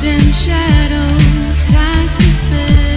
distant shadows cast a spell.